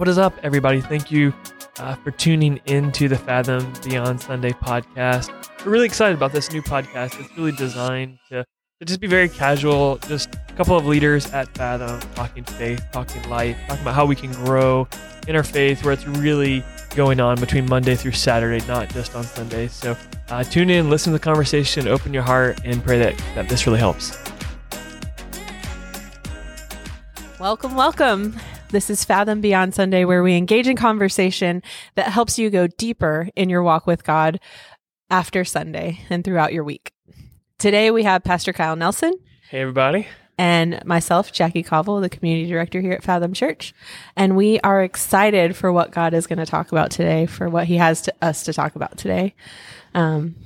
What is up, everybody? Thank you uh, for tuning into the Fathom Beyond Sunday podcast. We're really excited about this new podcast. It's really designed to, to just be very casual, just a couple of leaders at Fathom talking faith, talking life, talking about how we can grow in our faith, where it's really going on between Monday through Saturday, not just on Sundays. So uh, tune in, listen to the conversation, open your heart, and pray that, that this really helps. Welcome, welcome. This is Fathom Beyond Sunday, where we engage in conversation that helps you go deeper in your walk with God after Sunday and throughout your week. Today we have Pastor Kyle Nelson Hey, everybody. and myself, Jackie Covell, the community director here at Fathom Church. And we are excited for what God is going to talk about today, for what He has to us to talk about today. Um,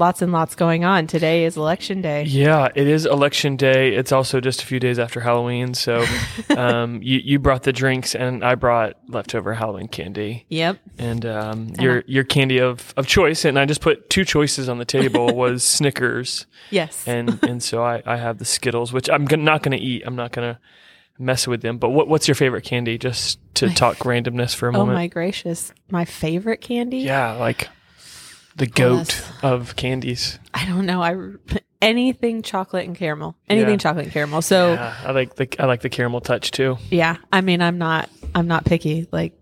lots and lots going on. Today is election day. Yeah, it is election day. It's also just a few days after Halloween. So um, you, you brought the drinks, and I brought leftover Halloween candy. Yep. And um, your your candy of, of choice, and I just put two choices on the table was Snickers, Yes. and and so I, I have the Skittles, which I'm not going to eat. I'm not going to mess with them. But what what's your favorite candy? Just to talk randomness for a moment. oh moment. my gracious. My favorite candy? Yeah, like the goat that's- of candies. I don't know. I anything chocolate and caramel. Anything Yeah. chocolate and caramel. So yeah. Yeah, I like the I like the caramel touch too. Yeah. I mean, I'm not. I'm not picky. Like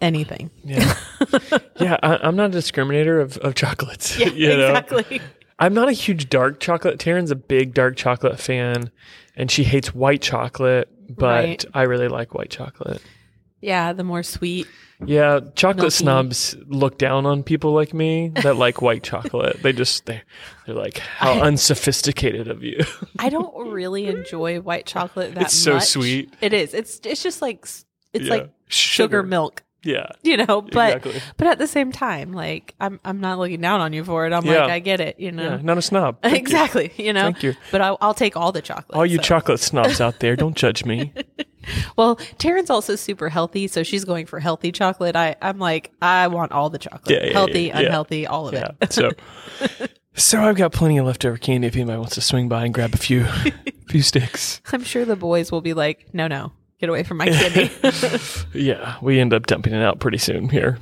anything. Yeah, yeah. I, I'm not a discriminator of, of chocolates. you know? exactly. I'm not a huge dark chocolate. Taryn's a big dark chocolate fan, and she hates white chocolate. But Right. I really like white chocolate. Yeah, the more sweet. Yeah, chocolate Milky. snobs look down on people like me that like white chocolate. They just they they're like, how unsophisticated of you. I don't really enjoy white chocolate that It's so much. sweet. It is. It's it's just like it's Yeah. like sugar milk. Yeah, You know, but exactly. but at the same time, like I'm I'm not looking down on you for it. I'm Yeah. like I get it. You know. Yeah, not a snob. Thank you. Exactly, you. know. Thank you. But I'll, I'll take all the chocolate. All you so. chocolate snobs out there, don't judge me. Well, Taryn's also super healthy, so she's going for healthy chocolate. I, I'm like, I want all the chocolate. Yeah, yeah, healthy, yeah, unhealthy, all of it. So, so I've got plenty of leftover candy if anybody wants to swing by and grab a few, few sticks. I'm sure the boys will be like, no, no, get away from my candy. Yeah, we end up dumping it out pretty soon here.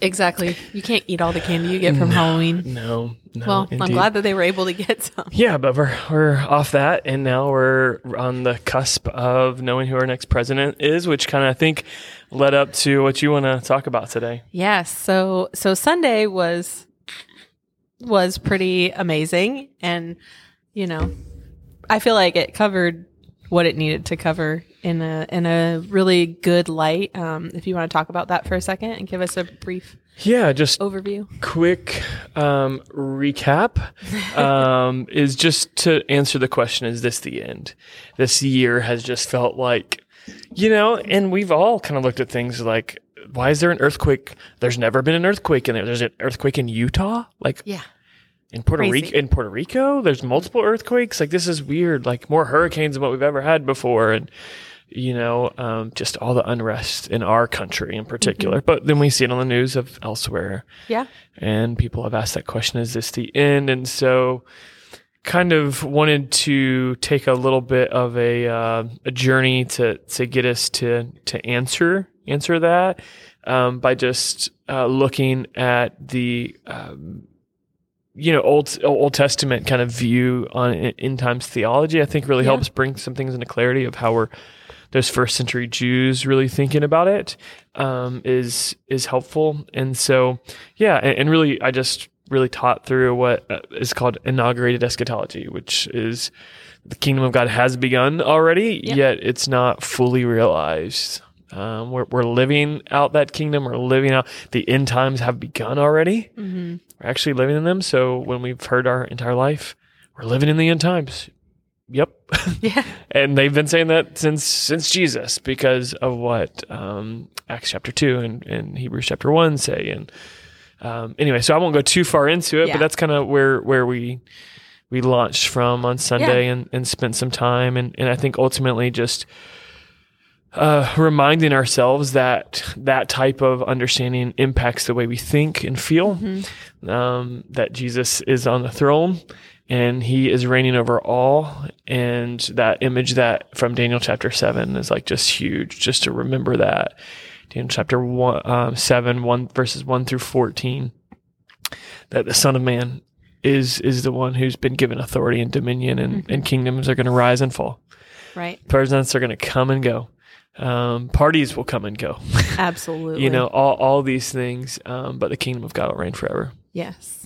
Exactly. You can't eat all the candy you get from Halloween. No, no. Well, I'm glad that they were able to get some. Yeah, but we're we're off that, and now we're on the cusp of knowing who our next president is, which kind of I think led up to what you want to talk about today. Yes. So so Sunday was was pretty amazing and you know, I feel like it covered what it needed to cover in a in a really good light. Um, if you want to talk about that for a second and give us a brief Yeah, just overview. quick um, recap um, is just to answer the question is this the end this year has just felt like you know and we've all kind of looked at things like why is there an earthquake there's never been an earthquake in there there's an earthquake in utah like Yeah. in puerto Crazy. rico in puerto rico there's multiple earthquakes like this is weird like more hurricanes than what we've ever had before and you know, um, just all the unrest in our country in particular. But then we see it on the news of elsewhere Yeah. and people have asked that question is this the end and so kind of wanted to take a little bit of a uh, a journey to to get us to to answer answer that um, by just uh, looking at the um, you know old old testament kind of view on in- end times theology i think really Yeah. helps bring some things into clarity of how we're those first century Jews really thinking about it um, is is helpful. And so, yeah, and, and really, I just really taught through what uh, called inaugurated eschatology, which is the kingdom of God has begun already, Yep. yet it's not fully realized. Um, we're, we're living out that kingdom. We're living out the end times have begun already. Mm-hmm. We're actually living in them. So when we've heard our entire life, we're living in the end times. Yep. Yeah. and they've been saying that since since Jesus because of what um, Acts chapter two and, and Hebrews chapter one say. And um, anyway, so I won't go too far into it, Yeah. but that's kind of where where we we launched from on Sunday and, and spent some time and, and I think ultimately just uh, reminding ourselves that that type of understanding impacts the way we think and feel. Um, that Jesus is on the throne and he is reigning over all. And that image that from Daniel chapter seven is like just huge, just to remember that. Daniel chapter one, uh, seven, one verses one through fourteen, that the Son of Man is is the one who's been given authority and dominion, and, Mm-hmm. and kingdoms are going to rise and fall. Right. Presidents are going to come and go. Um, parties will come and go. Absolutely. you know, all all these things. Um, but the kingdom of God will reign forever. Yes.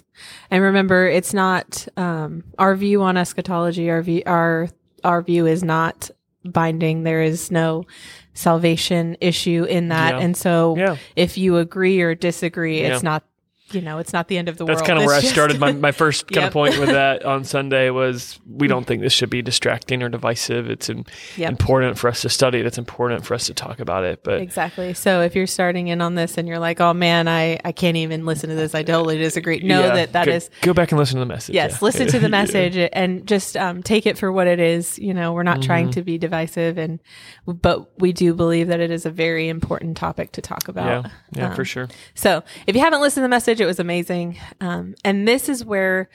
And remember, it's not um, our view on eschatology. Our view, our our view is not binding. There is no salvation issue in that. Yeah. And so, Yeah. if you agree or disagree, Yeah. it's not. You know, it's not the end of the That's world. That's kind of where I started. My, my first kind Yep. of point with that on Sunday was we don't think this should be distracting or divisive. It's in, Yep. important for us to study it. It's important for us to talk about it. But Exactly. So if you're starting in on this and you're like, "Oh man, I I can't even listen to this. I totally disagree." Know yeah, that that go, is go back and listen to the message. Yes, yeah. listen to the Yeah. message and just um, take it for what it is. You know, we're not trying Mm-hmm. to be divisive, and but we do believe that it is a very important topic to talk about. Yeah, yeah, Um, for sure. So, if you haven't listened to the message, it was amazing, um, and this is where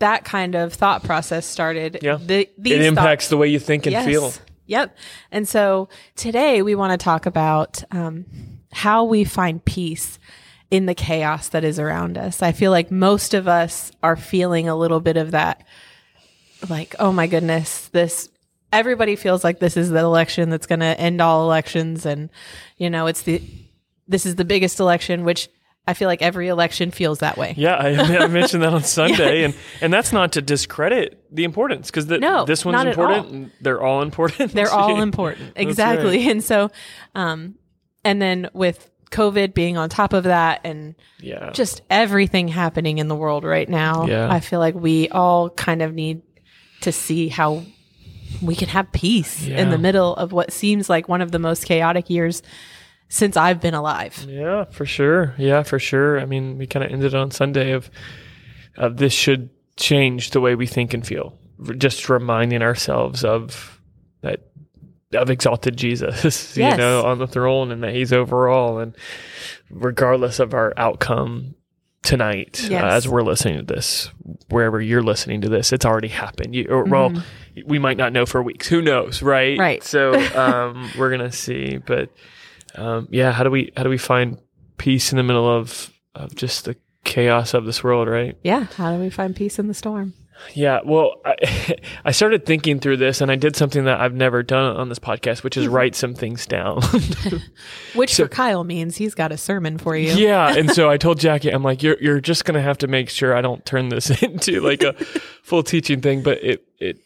that kind of thought process started. Yeah, the, these it impacts thoughts- the way you think and Yes. feel. Yep. And so today we want to talk about um, how we find peace in the chaos that is around us. I feel like most of us are feeling a little bit of that, like, oh my goodness, this. Everybody feels like this is the election that's going to end all elections, and you know, it's the this is the biggest election, which I feel like every election feels that way. Yeah, I, I mentioned that on Sunday, and and that's not to discredit the importance because No, this one's important. all. and They're all important. They're all important. Exactly. And so, um, and then with COVID being on top of that and yeah, just everything happening in the world right now, Yeah. I feel like we all kind of need to see how we can have peace in the middle of what seems like one of the most chaotic years since I've been alive. Yeah, for sure. Yeah, for sure. I mean, we kind of ended on Sunday of of this should change the way we think and feel. Just reminding ourselves of that of exalted Jesus, you Yes. know, on the throne and that he's over all and regardless of our outcome tonight uh, as we're listening to this wherever you're listening to this it's already happened you, or, well we might not know for weeks who knows right Mm-hmm. Right. so um, we're gonna see but um, yeah how do we how do we find peace in the middle of of just the chaos of this world right Yeah. How do we find peace in the storm? yeah well I, I started thinking through this and i did something that i've never done on this podcast which is Mm-hmm. write some things down Which for Kyle means he's got a sermon for you. yeah and so i told jackie i'm like you're, you're just gonna have to make sure i don't turn this into like a full teaching thing but it it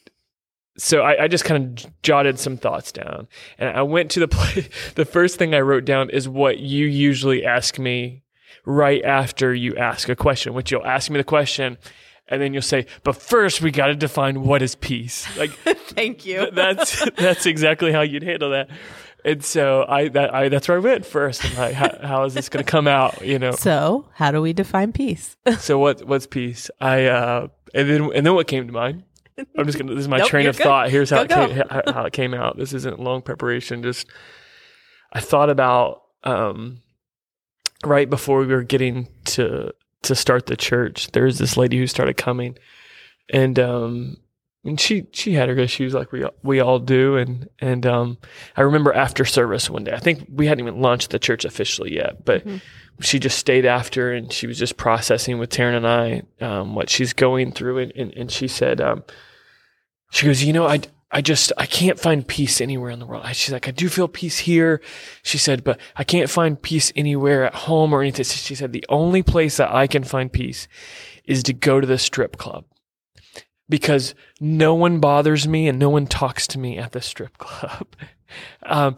so I, I just kind of jotted some thoughts down and i went to the place the first thing i wrote down is what you usually ask me right after you ask a question which you'll ask me the question and then you'll say but first we got to define what is peace like Thank you. that's that's exactly how you'd handle that and so i that i that's where i went first I'm like how, how is this going to come out you know So, how do we define peace? so what what's peace? I uh and then and then what came to mind? I'm just gonna this is my Nope, train of good. thought. Here's how Go, it came, how, how it came out. This isn't long preparation. Just I thought about um right before we were getting to to start the church. There's this lady who started coming, and um and she she had her issues like we we all do and and um I remember after service one day I think we hadn't even launched the church officially yet but she just stayed after and she was just processing with Taryn and I um, what she's going through and, and, and she said um, she goes you know I I just I can't find peace anywhere in the world she's like I do feel peace here she said but I can't find peace anywhere at home or anything she said the only place that I can find peace is to go to the strip club because no one bothers me and no one talks to me at the strip club. Um,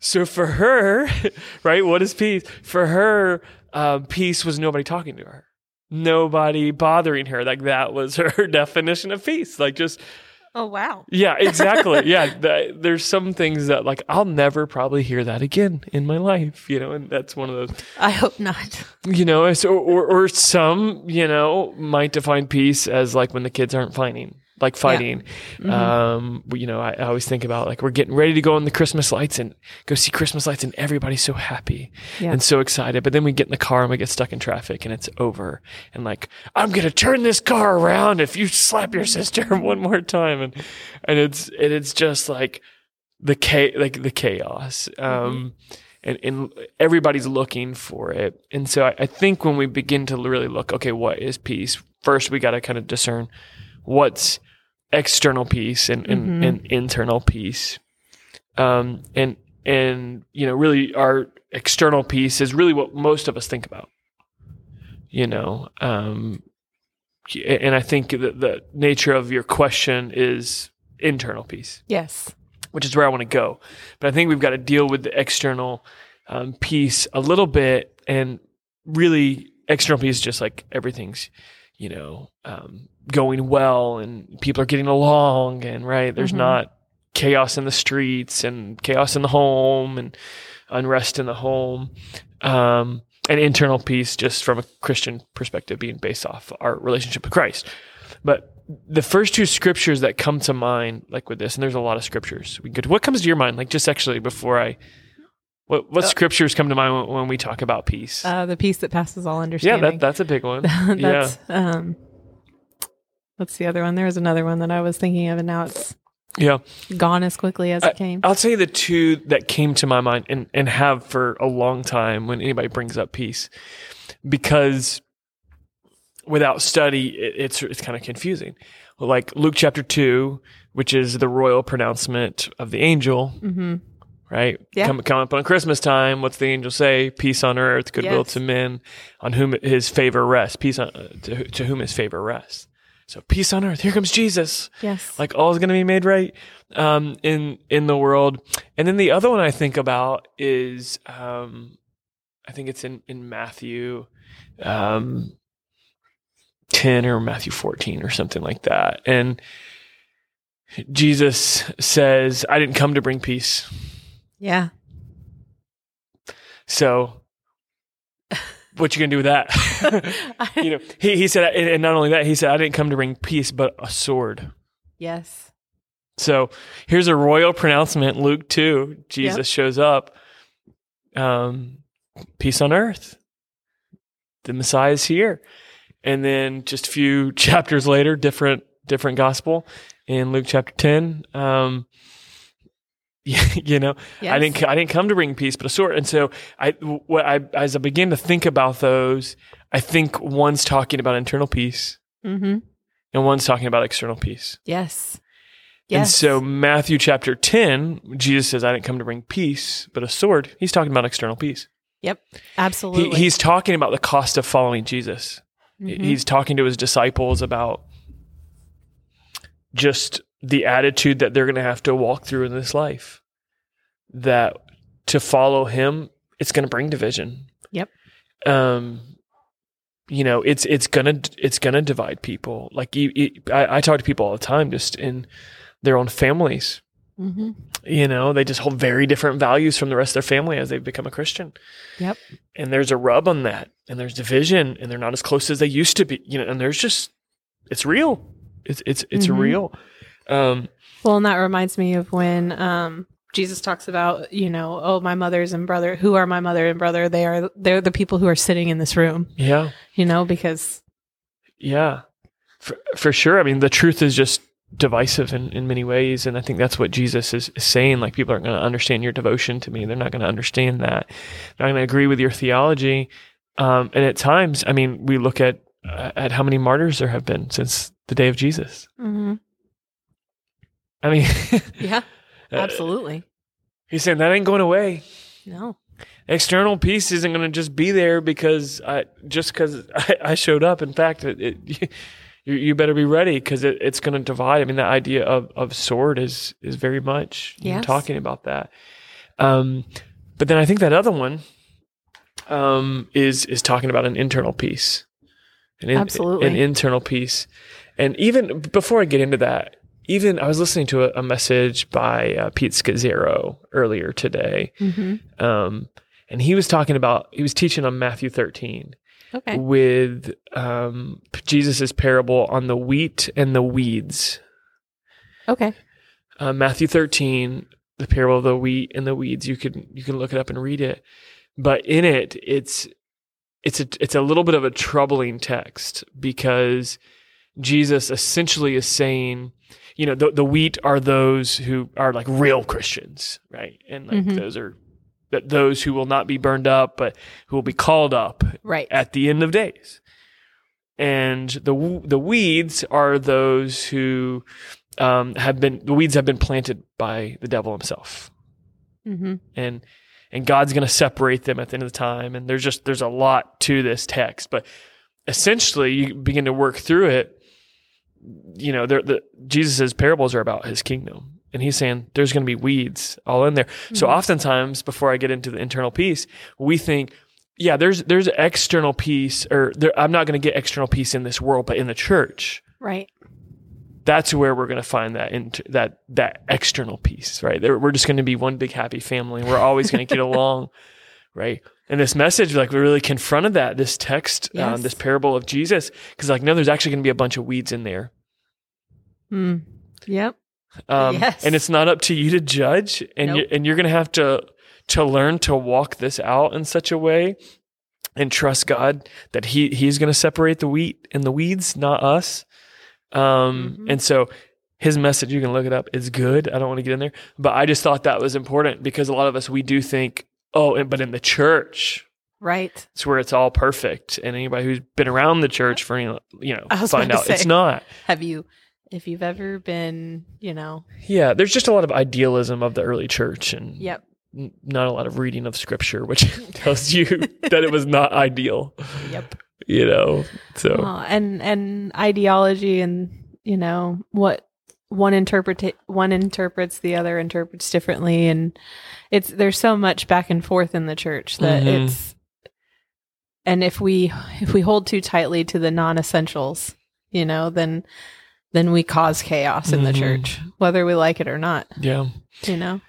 so for her, right, what is peace? For her, um, peace was nobody talking to her, nobody bothering her. Like that was her definition of peace. Like just Oh, wow. yeah, exactly. yeah, th- there's some things that like I'll never probably hear that again in my life, you know, and that's one of those I hope not. you know so or, or some you know might define peace as like when the kids aren't fighting like fighting. Um you know I, I always think about like we're getting ready to go on the christmas lights and go see christmas lights and everybody's so happy Yeah. and so excited. But then we get in the car and we get stuck in traffic and it's over. And like i'm gonna turn this car around if you slap your sister one more time. And and it's and it's just like the cha- like the chaos. Um and, and everybody's looking for it. And so I, I think when we begin to really look, okay, what is peace? First, we got to kind of discern what's external peace and, and, Mhm. and internal peace. Um, and, and, you know, really our external peace is really what most of us think about, you know, um, and I think that the nature of your question is internal peace Yes. which is where I want to go. But I think we've got to deal with the external um, peace a little bit, and really, external peace is just like everything's, you know, um, going well, and people are getting along, and right, there's Mhm. not chaos in the streets and chaos in the home and unrest in the home. Um, and internal peace, just from a Christian perspective, being based off our relationship with Christ. But the first two scriptures that come to mind, like with this, and there's a lot of scriptures. We could. What comes to your mind? Like just actually before I, what what Uh, scriptures come to mind when, when we talk about peace? Uh, the peace that passes all understanding. yeah, that that's a big one. yeah, that's um what's the other one there was another one that i was thinking of and now it's yeah. gone as quickly as it came I'll tell you the two that came to my mind and and have for a long time when anybody brings up peace, because without study, it, it's it's kind of confusing. Like Luke chapter two, which is the royal pronouncement of the angel, mm-hmm. right? Yeah. Come, come up on Christmas time. What's the angel say? Peace on earth, goodwill Yes. to men, on whom his favor rests. Peace on to, to whom his favor rests. So peace on earth. Here comes Jesus. yes Like all is going to be made right um, in in the world. And then the other one I think about is um, I think it's in in Matthew. Um, 10 or Matthew 14 or something like that. And Jesus says, I didn't come to bring peace. yeah So, what you gonna do with that? you know, he, he said, and not only that, he said, I didn't come to bring peace, but a sword. yes So here's a royal pronouncement, Luke 2. Jesus Yep. shows up. Um, peace on earth. The Messiah is here. And then just a few chapters later, different different gospel in Luke chapter 10. Um, you know, yes I didn't. I didn't come to bring peace, but a sword. And so, I, what I, as I begin to think about those, I think one's talking about internal peace, mm-hmm. and one's talking about external peace. yes Yes. And so, Matthew chapter ten, Jesus says, "I didn't come to bring peace, but a sword." He's talking about external peace. yep He, absolutely he's talking about the cost of following Jesus. Mhm. He's talking to his disciples about just the attitude that they're going to have to walk through in this life. That to follow him, it's going to bring division. Yep. Um, you know, it's it's gonna it's gonna divide people. Like you, you- I, I talk to people all the time, just in their own families. mm-hmm. You know, they just hold very different values from the rest of their family as they've become a Christian yep and there's a rub on that and there's division and they're not as close as they used to be you know and there's just it's real it's it's it's Mhm. real um well and that reminds me of when um jesus talks about you know oh my mothers and brother who are my mother and brother? They are they're the people who are sitting in this room. Yeah. You know because yeah. For, for sure. I mean the truth is just divisive in, in many ways and i think that's what jesus is, is saying. Like people aren't going to understand your devotion to me. They're not going to understand that. They're not going to agree with your theology. Um and at times i mean we look at uh, at how many martyrs there have been since the day of jesus. Mm-hmm. I mean yeah uh, absolutely he's saying that ain't going away no external peace isn't going to just be there because I just because I, I showed up. In fact, it, it, you, you better be ready because it, it's going to divide. I mean, the idea of, of sword is is very much Yes. talking about that. Um, but then I think that other one um, is is talking about an internal peace, an in- Absolutely. an internal peace. And even before I get into that, even I was listening to a, a message by uh, Pete Scazzero earlier today, mm-hmm. um, and he was talking about he was teaching on Matthew 13 okay with um, Jesus's parable on the wheat and the weeds. okay Uh, Matthew 13, the parable of the wheat and the weeds. You can you can look it up and read it, but in it, it's it's a it's a little bit of a troubling text because Jesus essentially is saying. You know, the, the wheat are those who are like real Christians, right? And like Mhm. those are that those who will not be burned up, but who will be called up Right. at the end of days. And the the weeds are those who um, have been the weeds have been planted by the devil himself, hmm and and God's going to separate them at the end of the time. And there's just there's a lot to this text, but essentially you begin to work through it. You know, the Jesus's parables are about His kingdom, and He's saying there's going to be weeds all in there. So Mhm. oftentimes, before I get into the internal peace, we think, yeah, there's there's external peace, or there, I'm not going to get external peace in this world, but in the church, Right. that's where we're going to find that int- that that external peace, right? There, we're just going to be one big happy family. We're always going to get along, right? And this message, like, we really confronted that this text, um, this parable of Jesus, because like, no, there's actually going to be a bunch of weeds in there, Mm. Yep. um, Yes. and it's not up to you to judge, and you, and you're going to have to to learn to walk this out in such a way and trust God that he he's going to separate the wheat and the weeds, not us. Um, Mhm. and so his message, you can look it up, is good. I don't want to get in there, but I just thought that was important because a lot of us we do think, oh, and, but in the church, Right. it's where it's all perfect, and anybody who's been around the church for any, you know find out to it's not. Have you, if you've ever been, you know, Yeah, there's just a lot of idealism of the early church, and yep. n- not a lot of reading of scripture, which tells you that it was not ideal. Yep. You know, so Well, and and ideology and you know what one interpret one interprets the other interprets differently and it's there's so much back and forth in the church that Mhm. it's and if we if we hold too tightly to the non-essentials you know then then we cause chaos in the Mhm. church whether we like it or not yeah, you know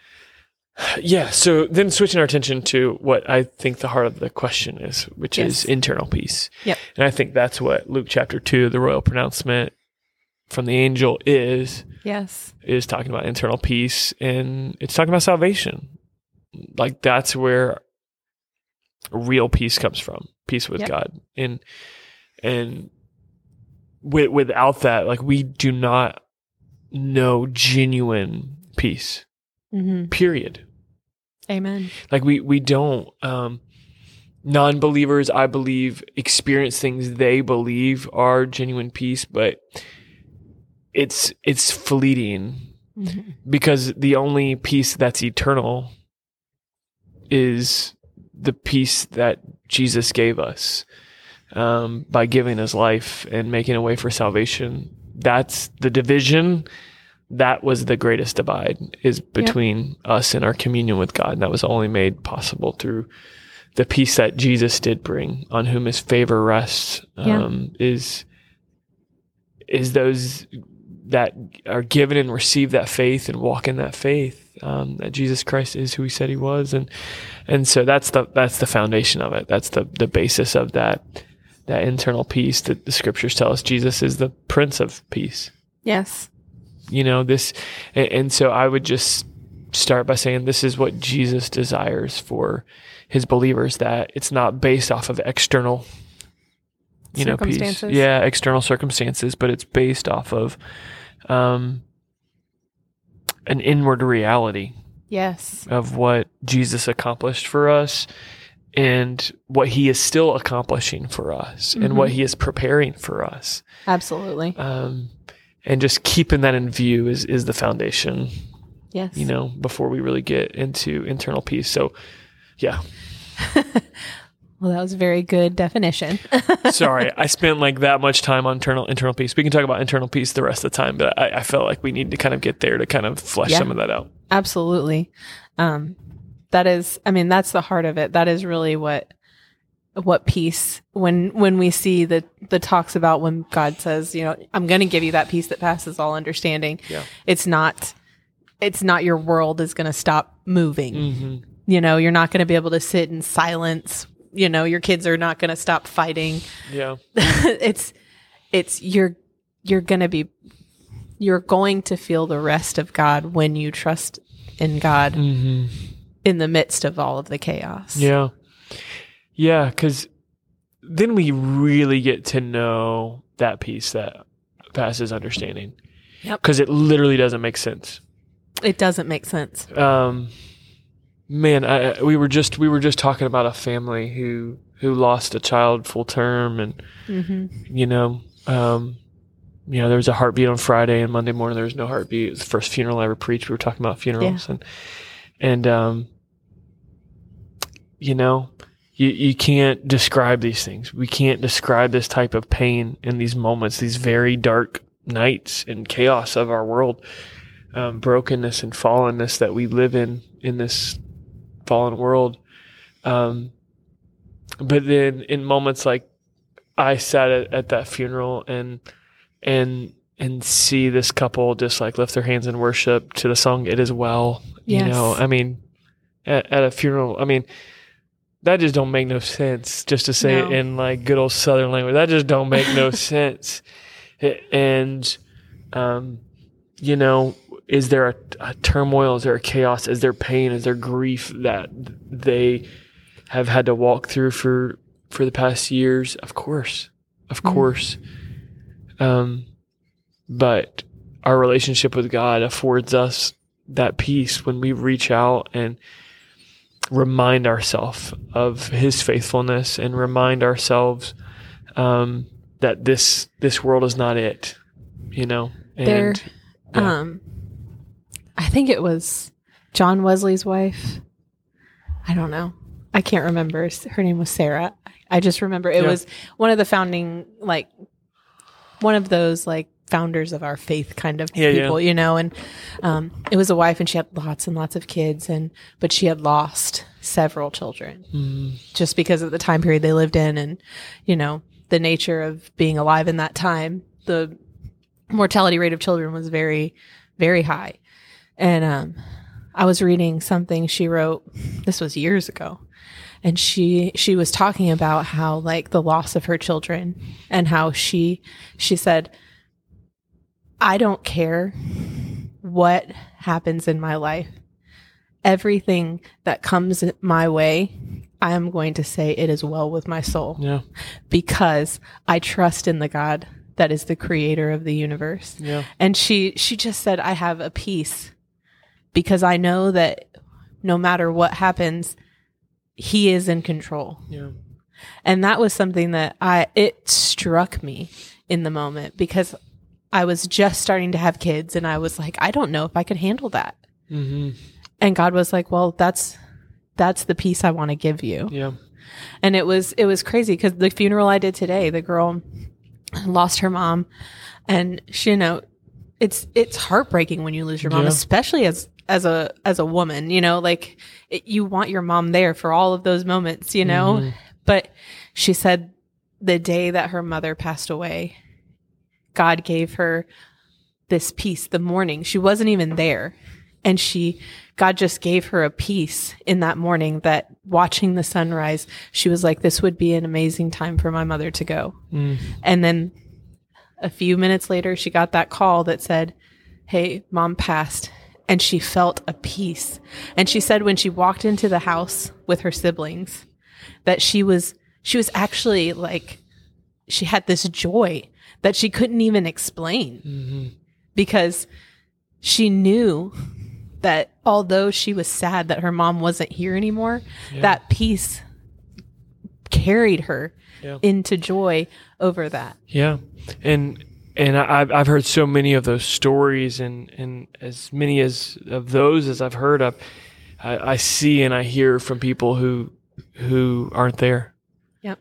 yeah. So then switching our attention to what I think the heart of the question is, which Yes. is internal peace. Yep. and I think that's what Luke chapter two, the royal pronouncement from the angel, is yes is talking about internal peace, and it's talking about salvation. Like that's where real peace comes from, peace with Yep. God, and and with, without that, like we do not know genuine peace. hmm Period. amen Like we we don't. Um, non-believers, I believe, experience things they believe are genuine peace, but it's it's fleeting Mhm. because the only peace that's eternal is the peace that Jesus gave us um, by giving his life and making a way for salvation. That's the division. That was the greatest divide is between us and our communion with God. And that was only made possible through the peace that Jesus did bring, on whom his favor rests, Yeah. um, is is those that are given and receive that faith and walk in that faith um, that Jesus Christ is who He said He was, and and so that's the that's the foundation of it. That's the the basis of that that internal peace that the Scriptures tell us Jesus is the Prince of Peace. yes You know this, and, and so I would just start by saying this is what Jesus desires for His believers. That it's not based off of external you know, peace. Circumstances. Yeah, external circumstances, but it's based off of um, an inward reality yes. of what Jesus accomplished for us and what he is still accomplishing for us and what he is preparing for us. absolutely. Um, and just keeping that in view is, is the foundation, yes. you know, before we really get into internal peace. So, yeah, well that was a very good definition Sorry, I spent like that much time on internal internal peace. We can talk about internal peace the rest of the time, but I, I felt like we need to kind of get there to kind of flesh Yeah. some of that out. Absolutely. Um, that is, I mean, that's the heart of it. That is really what, what peace when when we see the the talks about when God says, you know, I'm going to give you that peace that passes all understanding. Yeah. It's not, it's not your world is going to stop moving. Mm-hmm. You know, you're not going to be able to sit in silence. You know, your kids are not going to stop fighting. Yeah, it's, it's you're you're going to be, you're going to feel the rest of God when you trust in God mm-hmm. in the midst of all of the chaos. yeah, yeah. Because then we really get to know that peace that passes understanding. Yep. Because it literally doesn't make sense. It doesn't make sense. Um, man, I, we were just we were just talking about a family who who lost a child full term, and Mm-hmm. you know, um, you know, there was a heartbeat on Friday, and Monday morning there was no heartbeat. It was the first funeral I ever preached. We were talking about funerals, and and um, you know, you you can't describe these things. We can't describe this type of pain in these moments, these very dark nights and chaos of our world, um, brokenness and fallenness that we live in in this fallen world. Um, but then in moments like I sat at, at that funeral and and and see this couple just like lift their hands in worship to the song "It Is Well." You know, I mean, at, at a funeral, I mean, that just don't make no sense. Just to say No. it in like good old Southern language, that just don't make no sense. And, um, you know, is there a, a turmoil? Is there a chaos? Is there pain? Is there grief that they have had to walk through for for the past years? Of course, of Mm. course. Um, but our relationship with God affords us that peace when we reach out and remind ourselves of His faithfulness and remind ourselves um, that this this world is not it. You know, and There- yeah. Um, I think it was John Wesley's wife. I don't know. I can't remember. Her name was Sarah. I just remember it Yeah. was one of the founding, like, one of those like founders of our faith kind of Yeah, yeah. people, you know. And um, it was a wife, and she had lots and lots of kids, and but she had lost several children Mm, just because of the time period they lived in and you know the nature of being alive in that time the mortality rate of children was very very high and um i was reading something she wrote this was years ago and she she was talking about how like the loss of her children and how she she said i don't care what happens in my life. Everything that comes my way i am going to say it is well with my soul yeah, because i trust in the god that is the creator of the universe. Yeah, and she she just said i have a peace because i know that no matter what happens he is in control. Yeah, and that was something that i it struck me in the moment because i was just starting to have kids and i was like i don't know if i could handle that. Hmm and god was like well that's that's the peace i want to give you. Yeah, and it was it was crazy because the funeral I did today, the girl lost her mom, and she, you know, it's it's heartbreaking when you lose your mom, Yeah. especially as as a as a woman. You know, like it, you want your mom there for all of those moments. You know, Mhm. but she said the day that her mother passed away, God gave her this peace. The morning she wasn't even there, and she God just gave her a peace in that morning that watching the sunrise, she was like, this would be an amazing time for my mother to go. Mm. And then a few minutes later, she got that call that said, Hey, mom passed. And she felt a peace. And she said when she walked into the house with her siblings, that she was, she was actually like, she had this joy that she couldn't even explain hmm because she knew that although she was sad that her mom wasn't here anymore, Yeah. that peace carried her Yeah. into joy over that. Yeah, and and I- I've I've heard so many of those stories, and and as many as of those as I've heard of, I, I see and I hear from people who who aren't there. Yeah.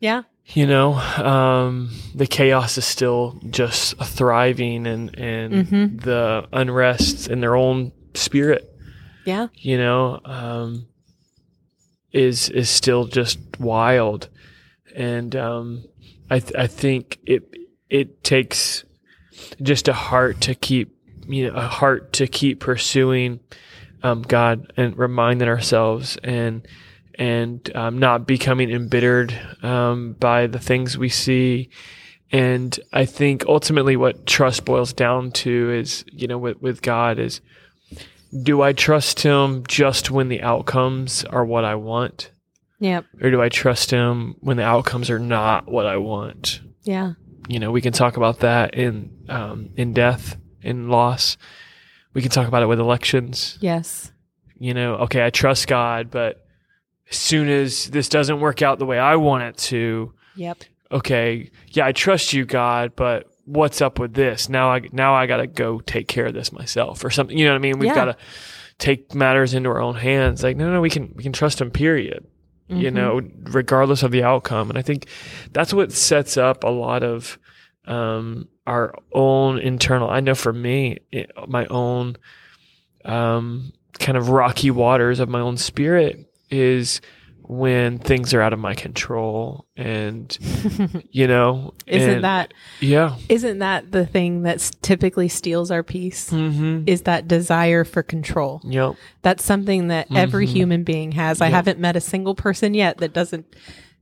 Yeah. You know, um, the chaos is still just thriving, and and Mhm. the unrest in their own spirit. Yeah. you know, um, is is still just wild, and um, I th- I think it it takes just a heart to keep you know a heart to keep pursuing um, God and reminding ourselves and and um, not becoming embittered um, by the things we see. And I think ultimately what trust boils down to is, you know, with, with God is do I trust him just when the outcomes are what I want? Yep. Or do I trust him when the outcomes are not what I want? Yeah. You know, we can talk about that in um, in death, in loss. We can talk about it with elections. Yes. you know, okay, I trust God, but as soon as this doesn't work out the way I want it to, Yep. okay, yeah, I trust you, God, but what's up with this? Now I now I got to go take care of this myself or something. You know what I mean? We've Yeah. got to take matters into our own hands. Like, no, no, we can we can trust him. Period. You Mhm. know, regardless of the outcome. And I think that's what sets up a lot of um, our own internal. I know for me, it, my own um, kind of rocky waters of my own spirit is when things are out of my control and you know Isn't and- that yeah isn't that the thing that typically steals our peace? mm-hmm Is that desire for control? yep That's something that every Mhm. human being has. I haven't met a single person yet that doesn't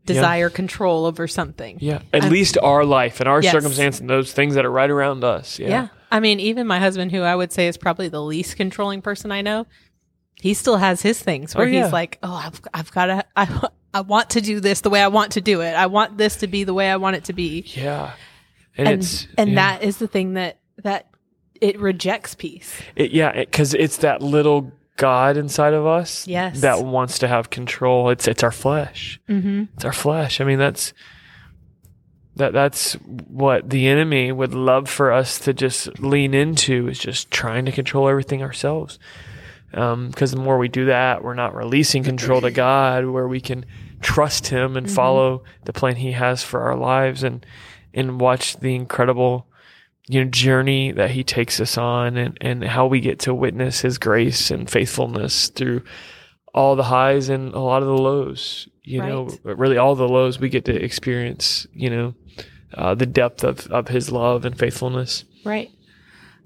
desire control over something. yeah at I'm- least our life and our Yes. circumstance and those things that are right around us yeah, Yeah. I mean, even my husband, who I would say is probably the least controlling person I know, he still has his things where Oh, yeah. he's like, "Oh, I've, I've got to, I, I want to do this the way I want to do it. I want this to be the way I want it to be." Yeah. and, And it's and yeah. that is the thing that that it rejects peace. it, yeah because it's that little god inside of us Yes. that wants to have control it's it's our flesh Mm-hmm. it's our flesh. I mean, that's that that's what the enemy would love for us to just lean into is just trying to control everything ourselves. Because the more we do that, we're not releasing control to God, where we can trust Him and follow the plan He has for our lives, and and watch the incredible you know journey that He takes us on, and and how we get to witness His grace and faithfulness through all the highs and a lot of the lows. You know, Right. but really all the lows we get to experience. You know, uh, the depth of of His love and faithfulness. Right.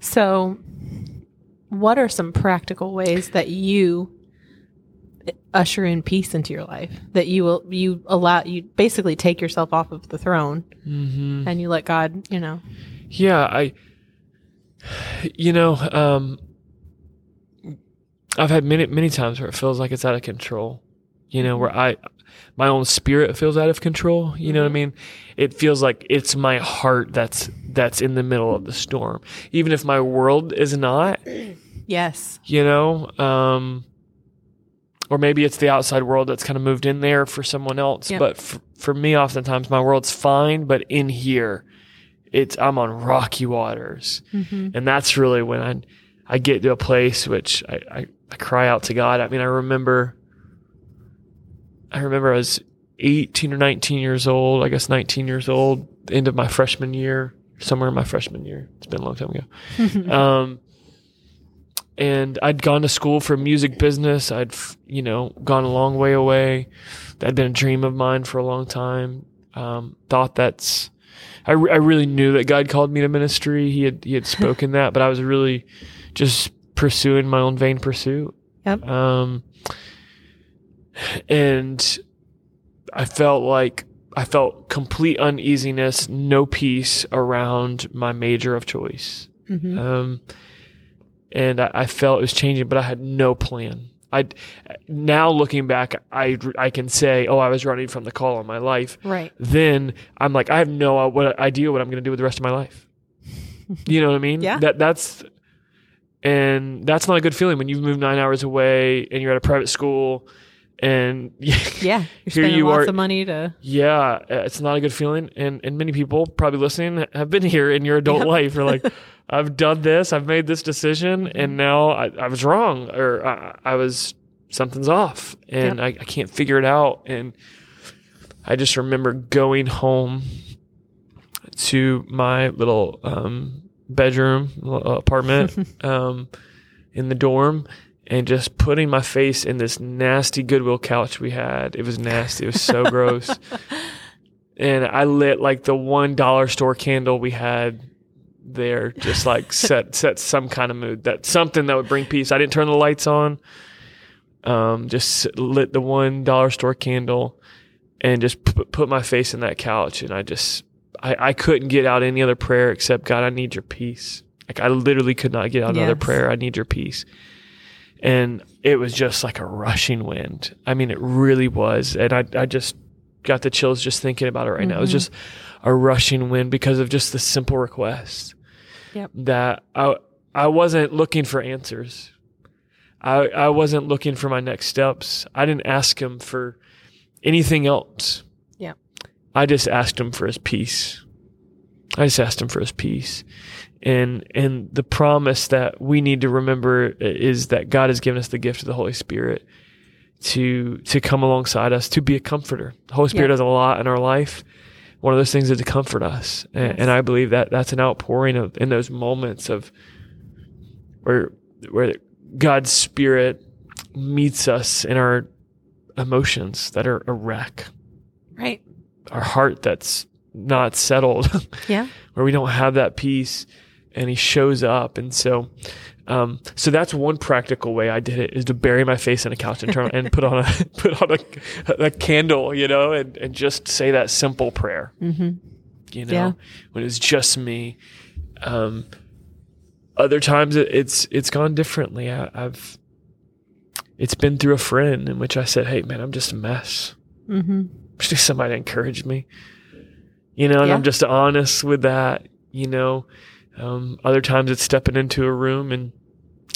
So, what are some practical ways that you usher in peace into your life? That you will you allow you basically take yourself off of the throne Mm-hmm. and you let God, you know. Yeah, I. You know, um, I've had many many times where it feels like it's out of control. You know, where I, my own spirit feels out of control. You know what I mean? It feels like it's my heart that's that's in the middle of the storm, even if my world is not. Yes. You know, um, or maybe it's the outside world that's kind of moved in there for someone else. Yep. But for, for me, oftentimes my world's fine, but in here, it's I'm on rocky waters hmm and that's really when I I get to a place which I, I, I cry out to God. I mean, I remember I remember I was 18 or 19 years old, I guess 19 years old, end of my freshman year, somewhere in my freshman year. It's been a long time ago. Um, and I'd gone to school for music business. I'd, you know, gone a long way away. That'd been a dream of mine for a long time. Um, thought that's, I, re- I really knew that God called me to ministry. He had, he had spoken that, but I was really just pursuing my own vain pursuit. Yep. Um, and I felt like I felt complete uneasiness, no peace around my major of choice. hmm Um, and I, I felt it was changing, but I had no plan. I now looking back, I I can say, oh, I was running from the call on my life. Right. Then I'm like, I have no what idea what I'm going to do with the rest of my life. You know what I mean? Yeah. That that's and that's not a good feeling when you've moved nine hours away and you're at a private school and Yeah. You're Here spending you lots are- of money to. yeah, it's not a good feeling. And and many people probably listening have been here in your adult Yep. life. You're like, I've done this, I've made this decision, Mm-hmm. and now I, I was wrong or I, I was something's off, and I, I can't figure it out. And I just remember going home to my little um, bedroom apartment um, in the dorm. And just putting my face in this nasty Goodwill couch we had. It was nasty. It was so gross and I lit like the one dollar store candle we had there, just like set set some kind of mood. That something that would bring peace. I didn't turn the lights on. Um, just lit the one dollar store candle, and just p- put my face in that couch, and I just I, I couldn't get out any other prayer except God, I need your peace. Like I literally could not get out another prayer. I need your peace. And it was just like a rushing wind. I mean, it really was. And I, I just got the chills just thinking about it right now. It was Mhm. just a rushing wind because of just the simple request Yep. that I I wasn't looking for answers. I, I wasn't looking for my next steps. I didn't ask him for anything else. Yeah. I just asked him for his peace. I just asked him for his peace. And and the promise that we need to remember is that God has given us the gift of the Holy Spirit to to come alongside us, to be a comforter. The Holy Spirit Yeah. does a lot in our life. One of those things is to comfort us. And, and I believe that that's an outpouring of in those moments of where where God's Spirit meets us in our emotions that are a wreck, Right. our heart that's not settled, Yeah. where we don't have that peace, and He shows up. And so, um, so that's one practical way I did it is to bury my face in a couch and turn and put on a put on a, a candle, you know, and and just say that simple prayer Mm-hmm. you know, Yeah. when it's just me. Um, other times it, it's it's gone differently. I, I've it's been through a friend in which I said, "Hey, man, I'm just a mess." Mm-hmm. Just somebody encouraged me, you know, and Yeah. I'm just honest with that. You know, um, other times it's stepping into a room and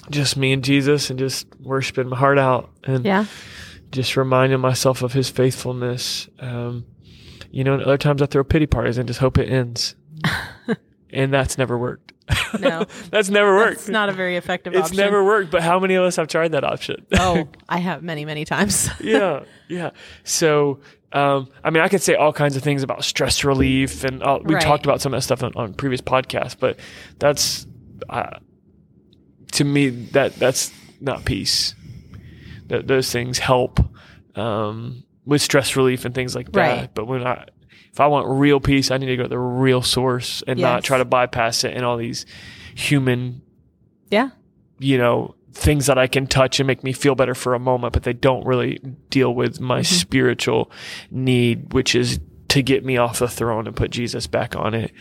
just me and Jesus and just worshiping my heart out and Yeah. just reminding myself of His faithfulness. Um, you know, and other times I throw pity parties and just hope it ends, and that's never worked. No. that's never worked. It's not a very effective option. It's option. never worked. But how many of us have tried that option? oh, I have many, many times. yeah, yeah. So, um, I mean, I could say all kinds of things about stress relief, and uh, we Right. talked about some of that stuff on, on previous podcasts. But that's, uh, to me, that that's not peace. Th- those things help um, with stress relief and things like that. Right. But when I, if I want real peace, I need to go to the real source and not try to bypass it in all these human yeah. you know things that I can touch and make me feel better for a moment, but they don't really deal with my Mm-hmm. spiritual need, which is to get me off the throne and put Jesus back on it,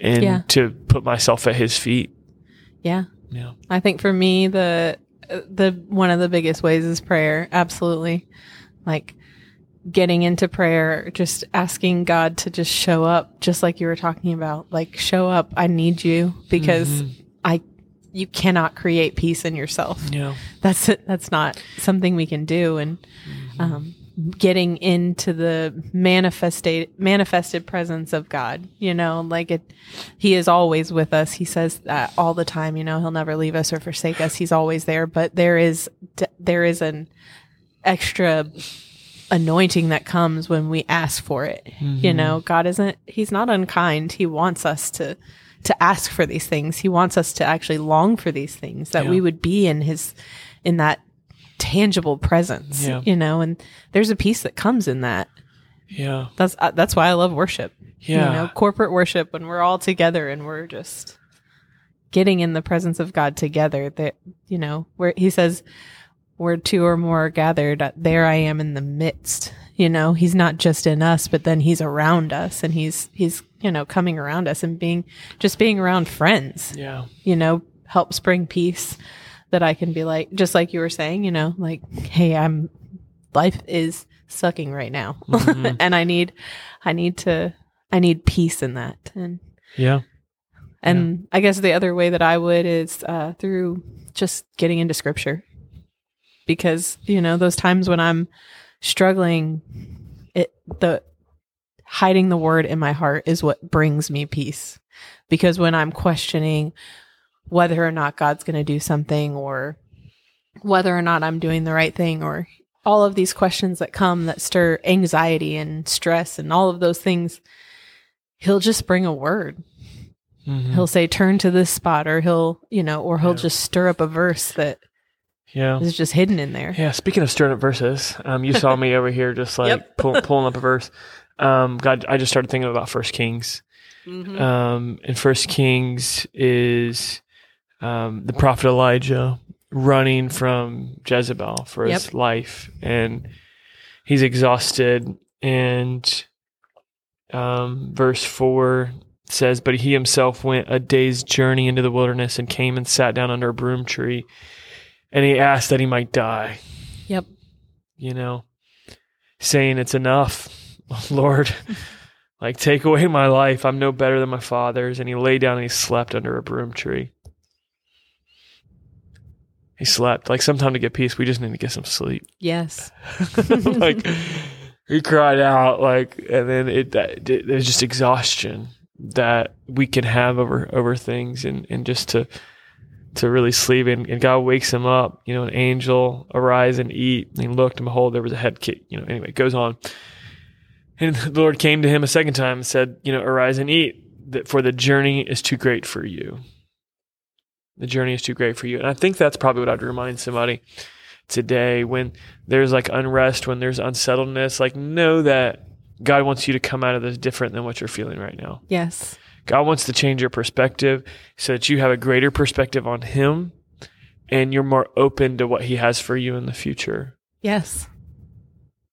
and Yeah. to put myself at His feet. Yeah. Yeah, I think for me the the one of the biggest ways is prayer. Absolutely. Like getting into prayer, just asking God to just show up just like you were talking about. Like show up. I need you because Mm-hmm. You cannot create peace in yourself. yeah, That's it. That's not something we can do and um getting into the manifested manifested presence of God, you know, like it he is always with us. He says that all the time, you know, he'll never leave us or forsake us. He's always there, but there is there is an extra anointing that comes when we ask for it. You know, God isn't he's not unkind. He wants us to to ask for these things. He wants us to actually long for these things that we would be in his in that tangible presence, Yeah. you know, and there's a peace that comes in that. yeah, That's uh, that's why I love worship. yeah. You know, corporate worship when we're all together and we're just getting in the presence of God together. That you know, where he says, "Where two or more are gathered, uh, there I am in the midst." You know, he's not just in us, but then he's around us, and he's he's you know coming around us and being just being around friends. yeah, You know, helps bring peace. That I can be like, just like you were saying, you know, like, hey, I'm life is sucking right now, Mhm. and I need, I need to, I need peace in that, and yeah, and I guess the other way that I would is uh, through just getting into scripture. Because, you know, those times when I'm struggling, it the hiding the word in my heart is what brings me peace. Because when I'm questioning whether or not God's going to do something or whether or not I'm doing the right thing or all of these questions that come that stir anxiety and stress and all of those things, he'll just bring a word Mhm. he'll say turn to this spot or he'll you know or he'll Yeah. just stir up a verse that yeah. It's just hidden in there Yeah, speaking of stirring up verses, um, you saw me over here just like Yep. pull, pulling up a verse. Um, God, I just started thinking about First Kings. Mhm. Um, and First Kings is um, the prophet Elijah running from Jezebel for his life, and he's exhausted. And um, verse four says, "But he himself went a day's journey into the wilderness and came and sat down under a broom tree, and he asked that he might die." yep you know, saying it's enough, Lord. like, take away my life. I'm no better than my father's. And he lay down and he slept under a broom tree. He slept. Like sometime to get peace, we just need to get some sleep. Yes. like he cried out like and then it, that, it there's just exhaustion that we can have over over things and and just to to really sleep and, and God wakes him up you know an angel arise and eat and he looked and behold there was a head kick you know anyway it goes on and the Lord came to him a second time and said you know arise and eat that for the journey is too great for you the journey is too great for you and I think that's probably what I'd remind somebody today when there's like unrest, when there's unsettledness, like know that God wants you to come out of this different than what you're feeling right now. Yes. God wants to change your perspective so that you have a greater perspective on Him and you're more open to what He has for you in the future. Yes.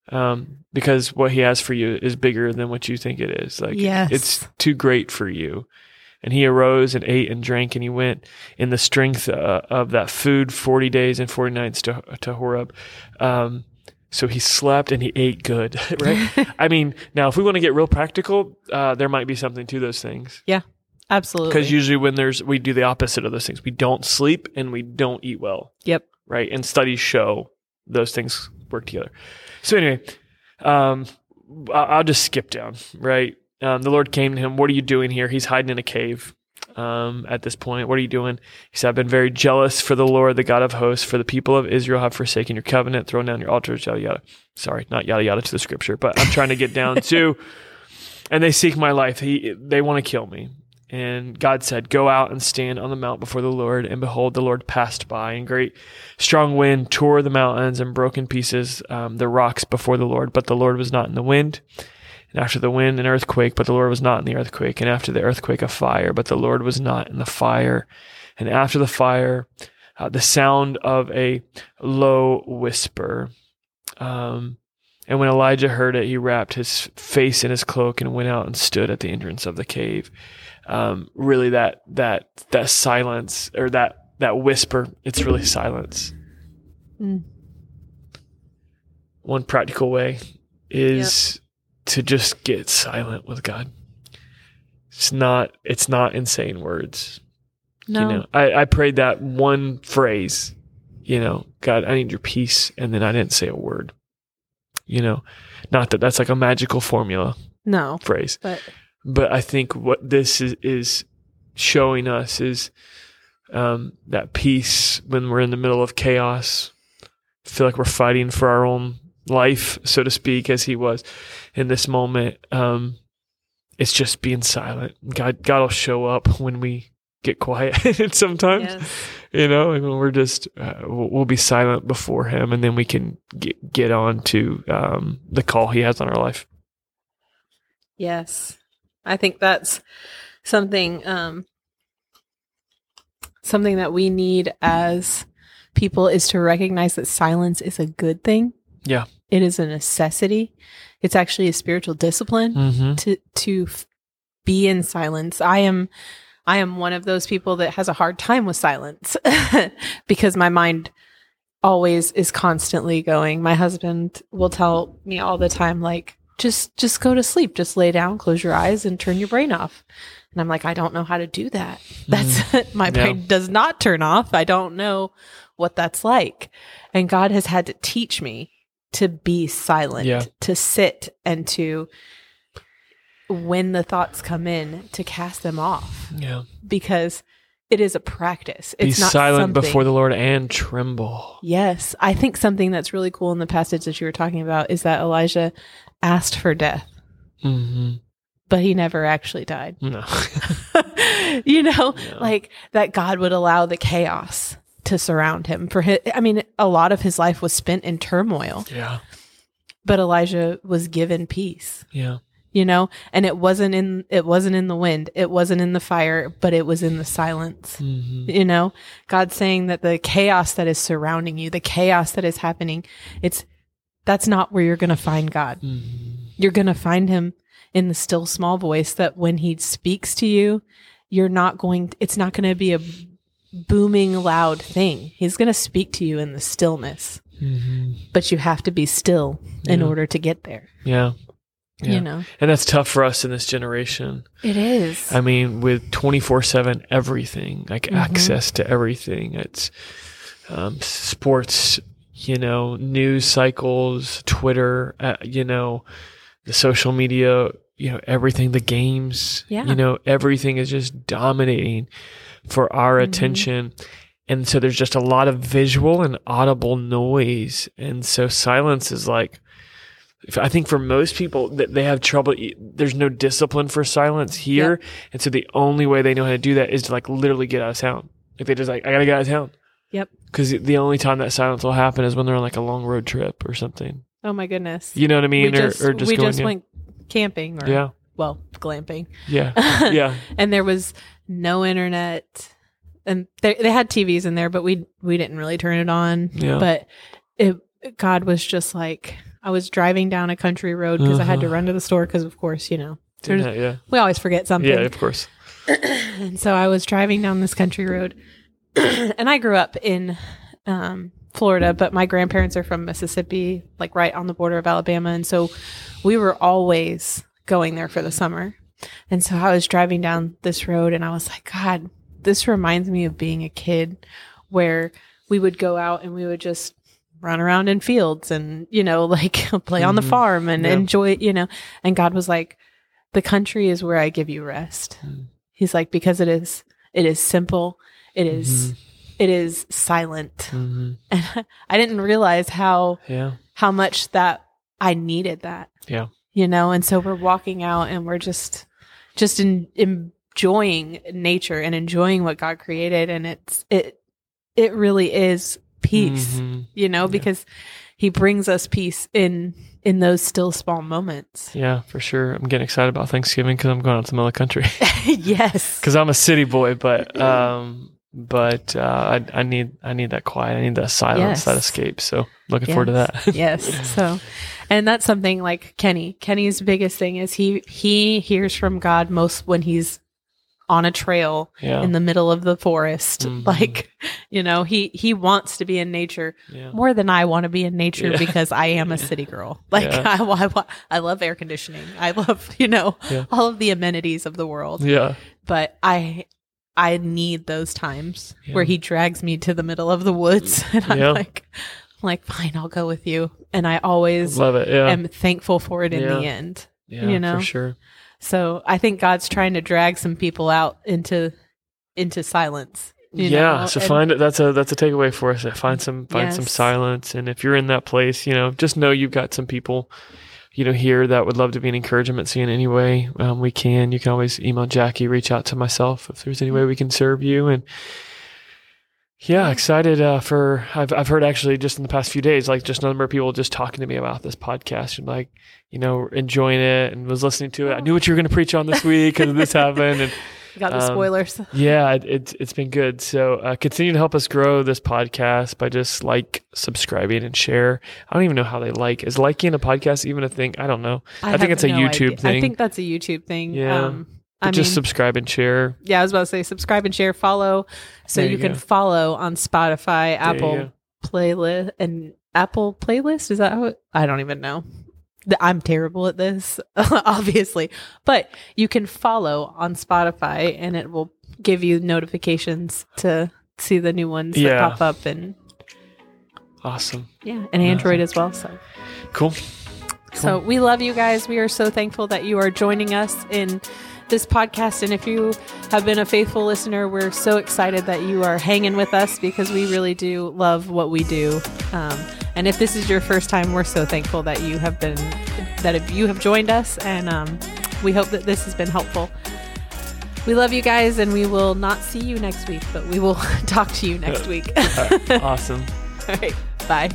Um, because what He has for you is bigger than what you think it is. Like, Yes. it's too great for you. And he arose and ate and drank, and he went in the strength uh, of that food 40 days and 40 nights to, to Horeb. Um, so he slept and he ate good, right? I mean, now if we want to get real practical, uh, there might be something to those things. Yeah, absolutely. Because usually when there's, we do the opposite of those things. We don't sleep and we don't eat well, Yep. right? And studies show those things work together. So anyway, um, I'll just skip down, right? Um, the Lord came to him. What are you doing here? He's hiding in a cave. Um, at this point, what are you doing? He said, I've been very jealous for the Lord, the God of hosts, for the people of Israel have forsaken your covenant, thrown down your altars, yada yada. Sorry, not yada yada to the scripture, but I'm trying to get down to. And they seek my life. He, they want to kill me. And God said, Go out and stand on the mount before the Lord. And behold, the Lord passed by, and great strong wind tore the mountains and broke in pieces um, the rocks before the Lord. But the Lord was not in the wind. And after the wind, an earthquake, but the Lord was not in the earthquake. And after the earthquake, a fire, but the Lord was not in the fire. And after the fire, uh, the sound of a low whisper. Um, and when Elijah heard it, he wrapped his face in his cloak and went out and stood at the entrance of the cave. Um, really, that that that silence or that that whisper, it's really silence. Mm. One practical way is to just get silent with God. It's not it's not insane words. no. You know, I, I prayed that one phrase, you know, God, I need your peace. And then I didn't say a word, you know, not that that's like a magical formula no. phrase, But but I think what this is, is showing us is um, that peace when we're in the middle of chaos, feel like we're fighting for our own life, so to speak, as he was in this moment. Um, it's just being silent. God, God will show up when we get quiet sometimes yes. you know and when we're just uh, we'll, we'll be silent before him and then we can get, get on to um, the call he has on our life Yes. I think that's something um something that we need as people is to recognize that silence is a good thing. Yeah. It is a necessity. It's actually a spiritual discipline mm-hmm. to to f- be in silence. I am I am one of those people that has a hard time with silence because my mind always is constantly going. My husband will tell me all the time like just just go to sleep, just lay down, close your eyes and turn your brain off. And I'm like I don't know how to do that. That's my Yeah. brain does not turn off. I don't know what that's like. And God has had to teach me to be silent, Yeah. to sit and to when the thoughts come in to cast them off yeah because it is a practice. be It's not silent something- before the lord and tremble Yes, I think something that's really cool in the passage that you were talking about is that Elijah asked for death, mm-hmm. but he never actually died. no you know, Yeah. like that God would allow the chaos to surround him. For his, I mean, a lot of his life was spent in turmoil, yeah but Elijah was given peace. yeah you know and it wasn't in it wasn't in the wind it wasn't in the fire but it was in the silence mm-hmm. you know god's saying that the chaos that is surrounding you the chaos that is happening it's that's not where you're going to find god Mm-hmm. you're going to find him in the still small voice that when he speaks to you you're not going it's not going to be a booming loud thing he's going to speak to you in the stillness Mm-hmm. but you have to be still in Yeah. order to get there yeah Yeah. you know and that's tough for us in this generation it is I mean, with 24 7 everything, like Mhm. access to everything, it's, um, sports, you know, news cycles, Twitter, uh, you know, the social media, you know, everything, the games, Yeah. you know, everything is just dominating for our Mhm. attention. And so there's just a lot of visual and audible noise. And so silence is like, I think for most people that they have trouble, there's no discipline for silence here. And so the only way they know how to do that is to like literally get out of town. Like they just like, I gotta get out of town. Yep. Because the only time that silence will happen is when they're on like a long road trip or something. Oh my goodness. You know what I mean? we or, just, or just we going, just went camping or yeah, well, glamping. yeah, yeah, and there was no internet and they, they had TVs in there but we we didn't really turn it on Yeah. but it God was just like I was driving down a country road because I had to Uh-huh. run to the store because of course you know that, yeah, we always forget something yeah, of course. and so I was driving down this country road, and I grew up in um, Florida, but my grandparents are from Mississippi, like right on the border of Alabama, and so we were always going there for the summer. And so I was driving down this road, and I was like, God, this reminds me of being a kid, where we would go out and we would just run around in fields and you know like play on the Mhm. farm and Yeah. enjoy you know and god was like the country is where i give you rest Mm. He's like, because it is, it is simple. It is- Mhm. it is silent. hmm And I didn't realize how, Yeah, how much that I needed that. Yeah. You know, and so we're walking out and we're just, just in, enjoying nature and enjoying what God created. And it's, it, it really is peace, Mhm. you know, Yeah. because he brings us peace in, in those still small moments. Yeah, for sure. I'm getting excited about Thanksgiving because I'm going out to the middle of the country. yes. Because I'm a city boy, but um, but uh, I, I need I need that quiet. I need that silence, that escape. So looking forward to that. yes. So, and that's something like Kenny. Kenny's biggest thing is he he hears from God most when he's on a trail yeah, in the middle of the forest. Mhm. Like, you know, he he wants to be in nature yeah, more than I want to be in nature Yeah. because I am a city girl. Like. I, I I love air conditioning. I love you know all of the amenities of the world. yeah, But I. I need those times Yeah. where he drags me to the middle of the woods and I'm Yeah. like I'm like fine I'll go with you and I always love it. Yeah, am thankful for it in Yeah. the end. yeah, you know? for sure. So I think God's trying to drag some people out into into silence. you yeah, know? so And- find it. That's a that's a takeaway for us. Find some find some silence, and if you're in that place, you know, just know you've got some people, you know, here that would love to be an encouragement you in any way um, we can. You can always email Jackie, reach out to myself if there's any way we can serve you, and yeah, excited uh, for. I've I've heard actually just in the past few days, like just a number of people just talking to me about this podcast and like you know enjoying it and was listening to it. I knew what you were going to preach on this week and this happened and. You got the um, spoilers. Yeah, it, it's it's been good. So uh, continue to help us grow this podcast by just like subscribing and share. I don't even know how they like. Is liking a podcast even a thing? I don't know. I think have it's a YouTube idea. thing. I think that's a YouTube thing. Yeah. Um, But I just mean, subscribe and share. yeah, I was about to say subscribe and share, follow, so There you, you can follow on Spotify, Apple playlist, and Apple playlist. Is that how? It, I don't even know. I'm terrible at this, obviously, but you can follow on Spotify, and it will give you notifications to see the new ones Yeah. that pop up, and Awesome. yeah, and Android as well. So. Cool. So we love you guys. We are so thankful that you are joining us in this podcast. And if you have been a faithful listener, we're so excited that you are hanging with us because we really do love what we do. Um, and if this is your first time, we're so thankful that you have been that if you have joined us, and um, we hope that this has been helpful. We love you guys, and we will not see you next week, but we will talk to you next week. Awesome. All right, bye.